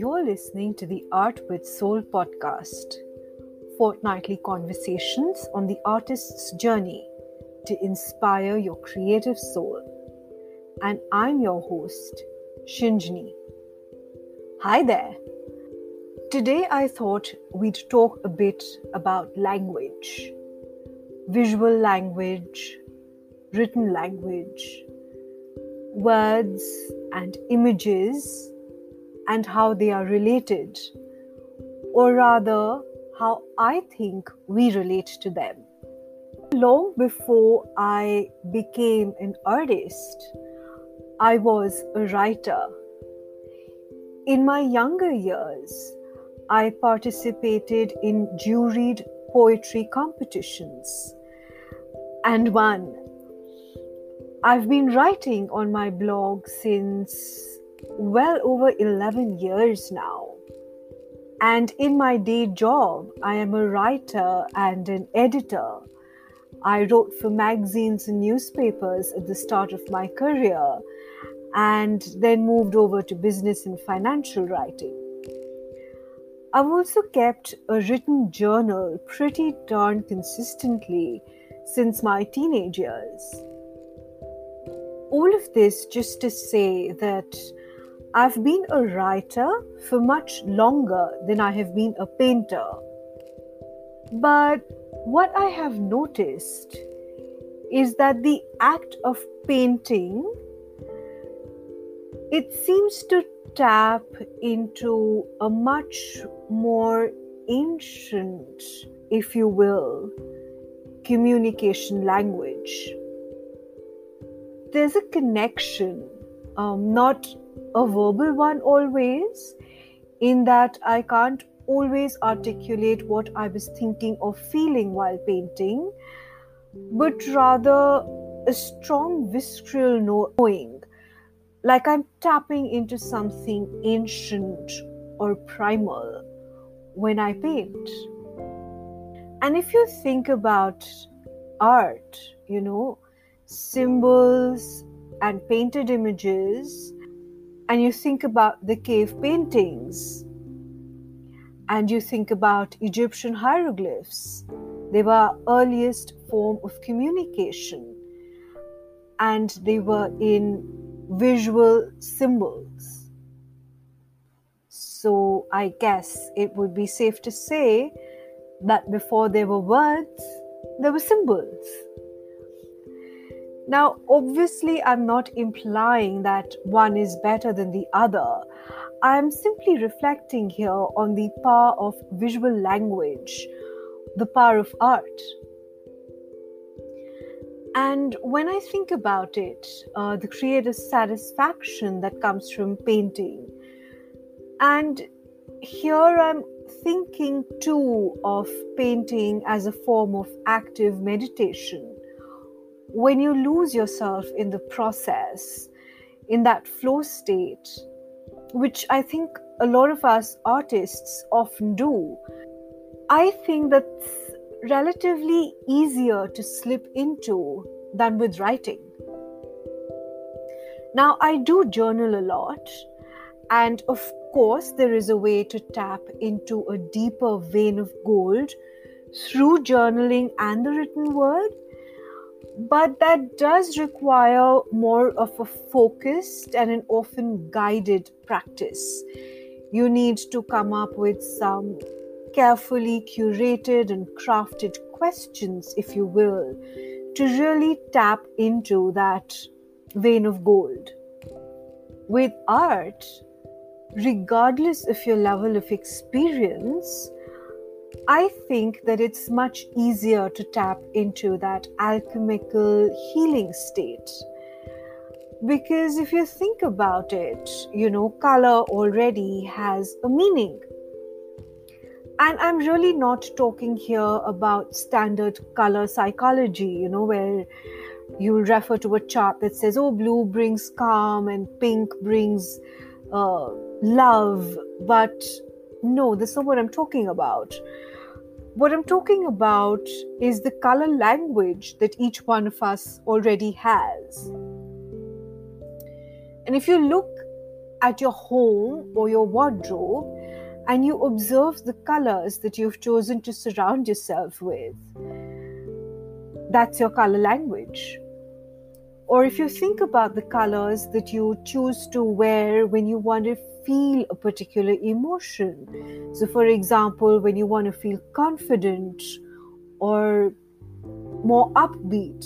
You're listening to the Art with Soul podcast, fortnightly conversations on the artist's journey to inspire your creative soul. And I'm your host, Shinjini. Hi there. Today I thought we'd talk a bit about language, visual language, written language, words and images, and how they are related, or rather, how I think we relate to them. Long before I became an artist, I was a writer. In my younger years, I participated in juried poetry competitions and won. I've been writing on my blog since well over 11 years now. And in my day job, I am a writer and an editor. I wrote for magazines and newspapers at the start of my career and then moved over to business and financial writing. I've also kept a written journal pretty darn consistently since my teenage years. All of this just to say that I've been a writer for much longer than I have been a painter. But what I have noticed is that the act of painting it seems to tap into a much more ancient, if you will, communication language. There's a connection, um, not a verbal one always, in that I can't always articulate what I was thinking or feeling while painting, but rather a strong visceral knowing like I'm tapping into something ancient or primal when I paint. And if you think about art, you know, symbols and painted images, and you think about the cave paintings, and you think about Egyptian hieroglyphs, they were earliest form of communication, and they were in visual symbols. So I guess it would be safe to say that before there were words, there were symbols. Now, obviously, I'm not implying that one is better than the other. I am simply reflecting here on the power of visual language, the power of art. And when I think about it, uh, the creative satisfaction that comes from painting, and here I'm thinking too of painting as a form of active meditation. When you lose yourself in the process, in that flow state, which I think a lot of us artists often do, I think that's relatively easier to slip into than with writing. Now, I do journal a lot, and of course, there is a way to tap into a deeper vein of gold through journaling and the written word, but that does require more of a focused and an often guided practice. You need to come up with some carefully curated and crafted questions, if you will, to really tap into that vein of gold. With art, regardless of your level of experience, I think that it's much easier to tap into that alchemical healing state. Because if you think about it, you know, color already has a meaning. And i'm really not talking here about standard color psychology you know where you refer to a chart that says oh blue brings calm and pink brings uh, love. But no that's not what i'm talking about what i'm talking about is the color language that each one of us already has and if you look at your home or your wardrobe and you observe the colors that you've chosen to surround yourself with. That's your color language. Or if you think about the colors that you choose to wear when you want to feel a particular emotion. So, for example, when you want to feel confident or more upbeat,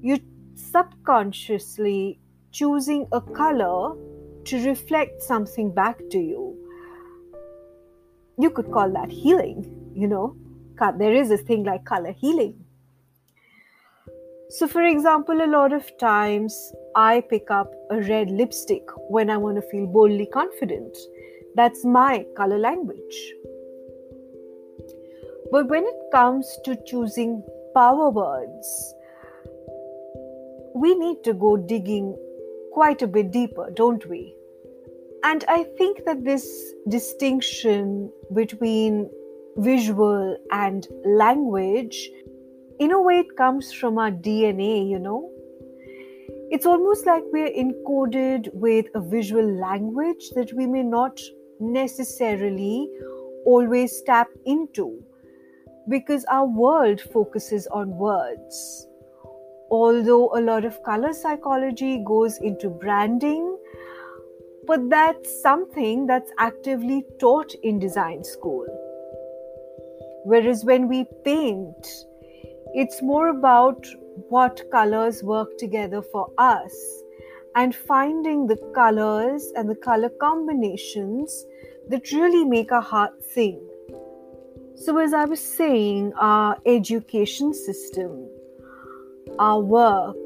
you subconsciously choosing a color to reflect something back to you. You could call that healing, you know. There is a thing like color healing. So, for example, a lot of times I pick up a red lipstick when I want to feel boldly confident. That's my color language. But when it comes to choosing power words, we need to go digging quite a bit deeper, don't we? And I think that this distinction between visual and language, in a way, it comes from our DNA, you know? It's almost like we're encoded with a visual language that we may not necessarily always tap into because our world focuses on words although a lot of color psychology goes into branding, but that's something that's actively taught in design school. Whereas when we paint, it's more about what colors work together for us and finding the colors and the color combinations that really make our heart sing. So, as I was saying, our education system our work,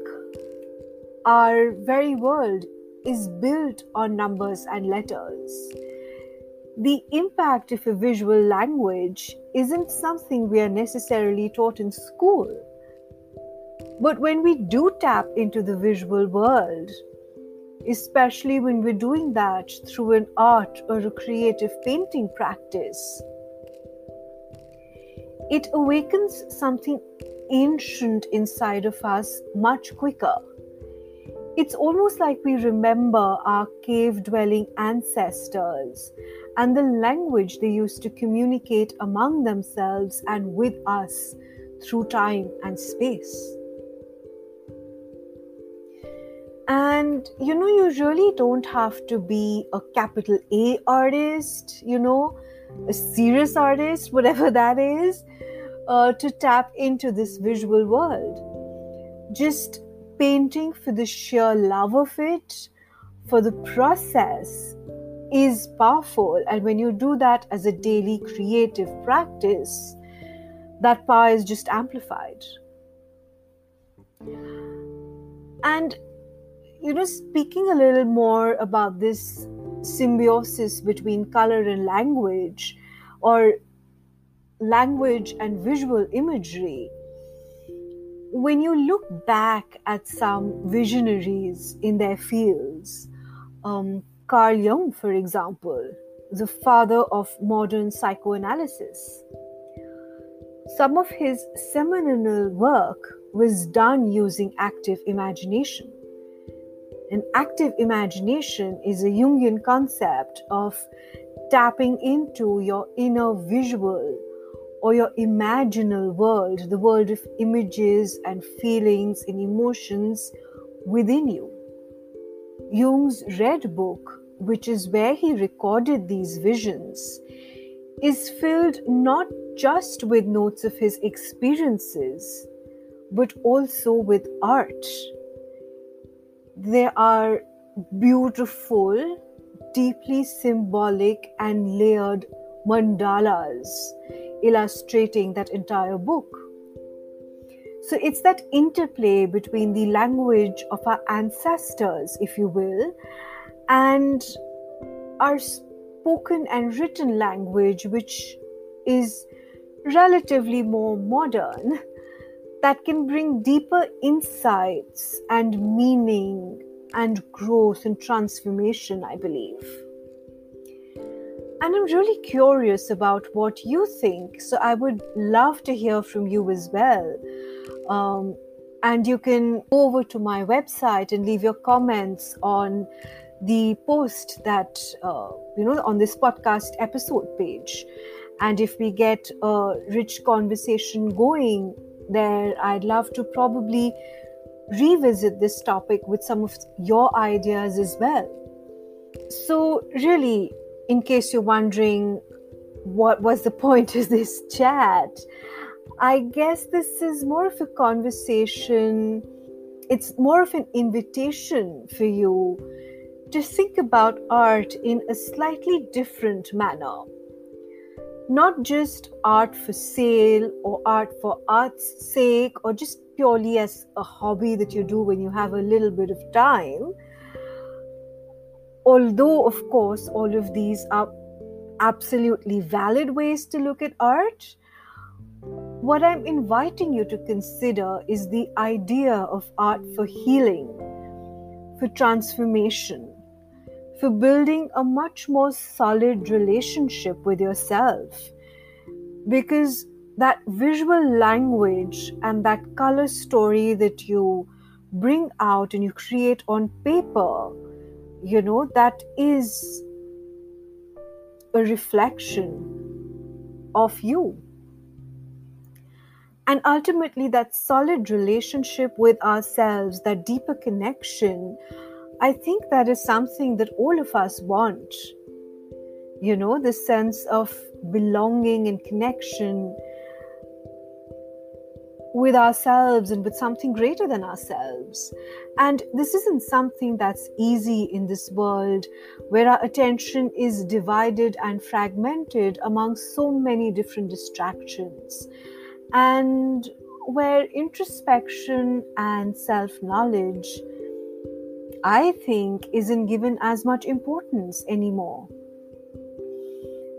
our very world is built on numbers and letters. The impact of a visual language isn't something we are necessarily taught in school. But when we do tap into the visual world, especially when we're doing that through an art or a creative painting practice, it awakens something ancient inside of us much quicker. It's almost like we remember our cave dwelling ancestors and the language they used to communicate among themselves and with us through time and space. And you know, you really don't have to be a capital A artist, you know, a serious artist, whatever that is, uh, to tap into this visual world. Just painting for the sheer love of it, for the process, is powerful. And when you do that as a daily creative practice, that power is just amplified. And, you know, speaking a little more about this symbiosis between color and language, or language and visual imagery, when you look back at some visionaries in their fields, um, Carl Jung, for example, the father of modern psychoanalysis, some of his seminal work was done using active imagination. An active imagination is a Jungian concept of tapping into your inner visual or your imaginal world, the world of images and feelings and emotions within you. Jung's Red Book, which is where he recorded these visions, is filled not just with notes of his experiences, but also with art. There are beautiful, deeply symbolic, and layered mandalas illustrating that entire book. So it's that interplay between the language of our ancestors, if you will, and our spoken and written language, which is relatively more modern, that can bring deeper insights and meaning and growth and transformation, I believe. And I'm really curious about what you think. So I would love to hear from you as well. Um, and you can go over to my website and leave your comments on the post that uh, you know on this podcast episode page and if we get a rich conversation going there i'd love to probably revisit this topic with some of your ideas as well so really in case you're wondering what was the point of this chat i guess this is more of a conversation it's more of an invitation for you to think about art in a slightly different manner. Not just art for sale or art for art's sake or just purely as a hobby that you do when you have a little bit of time. Although, of course, all of these are absolutely valid ways to look at art, what I'm inviting you to consider is the idea of art for healing, for transformation, for building a much more solid relationship with yourself. Because that visual language and that color story that you bring out and you create on paper, you know, that is a reflection of you. And ultimately, that solid relationship with ourselves, that deeper connection, I think that is something that all of us want. You know, the sense of belonging and connection with ourselves and with something greater than ourselves. And this isn't something that's easy in this world where our attention is divided and fragmented among so many different distractions. And where introspection and self knowledge I think isn't given as much importance anymore.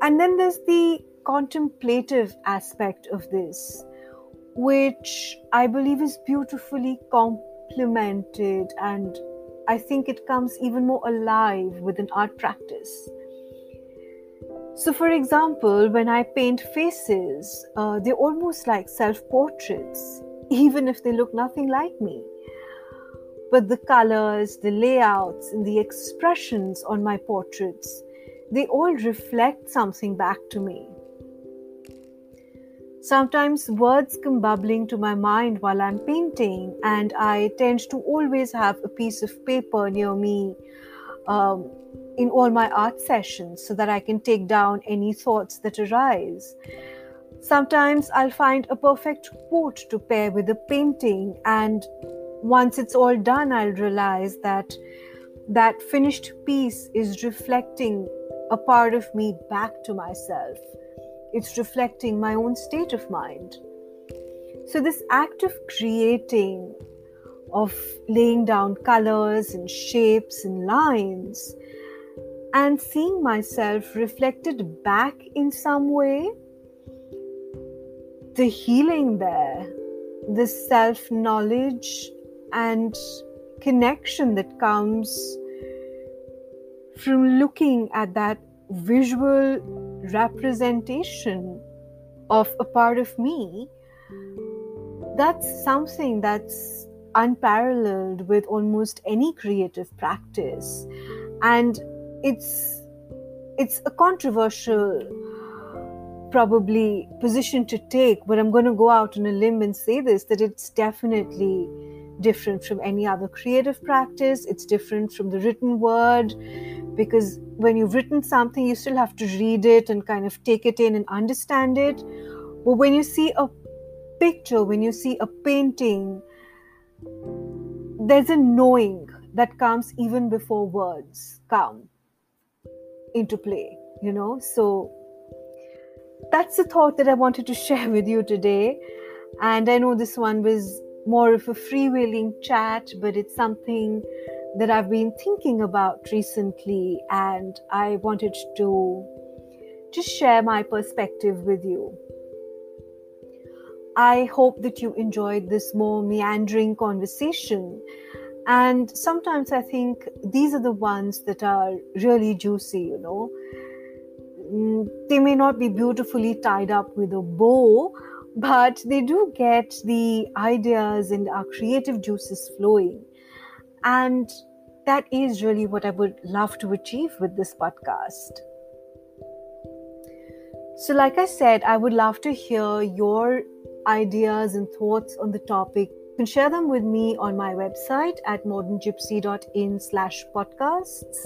And then there's the contemplative aspect of this, which I believe is beautifully complemented and I think it comes even more alive with an art practice. So, for example, when I paint faces, uh, they're almost like self portraits, even if they look nothing like me but the colors, the layouts, and the expressions on my portraits, they all reflect something back to me. Sometimes words come bubbling to my mind while I'm painting, and I tend to always have a piece of paper near me um, in all my art sessions so that I can take down any thoughts that arise. Sometimes I'll find a perfect quote to pair with a painting, and once it's all done, I'll realize that that finished piece is reflecting a part of me back to myself. It's reflecting my own state of mind. So, this act of creating, of laying down colors and shapes and lines, and seeing myself reflected back in some way, the healing there, the self knowledge and connection that comes from looking at that visual representation of a part of me that's something that's unparalleled with almost any creative practice and it's it's a controversial probably position to take but i'm going to go out on a limb and say this that it's definitely different from any other creative practice. It's different from the written word because when you've written something, you still have to read it and kind of take it in and understand it. But when you see a picture, when you see a painting, there's a knowing that comes even before words come into play, you know? So that's the thought that I wanted to share with you today. And I know this one was more of a freewheeling chat, but it's something that I've been thinking about recently, and I wanted to just share my perspective with you. I hope that you enjoyed this more meandering conversation. And sometimes I think these are the ones that are really juicy, you know. Mm, they may not be beautifully tied up with a bow, but they do get the ideas and our creative juices flowing. And that is really what I would love to achieve with this podcast. So, like I said, I would love to hear your ideas and thoughts on the topic. You can share them with me on my website at moderngypsy.in slash podcasts,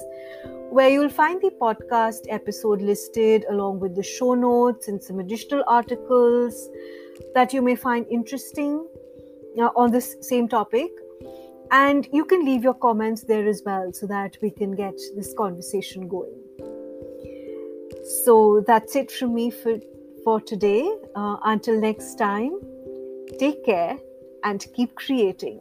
where you'll find the podcast episode listed along with the show notes and some additional articles that you may find interesting uh, on this same topic. And you can leave your comments there as well so that we can get this conversation going. So that's it from me for, for today. Uh, until next time, take care and keep creating.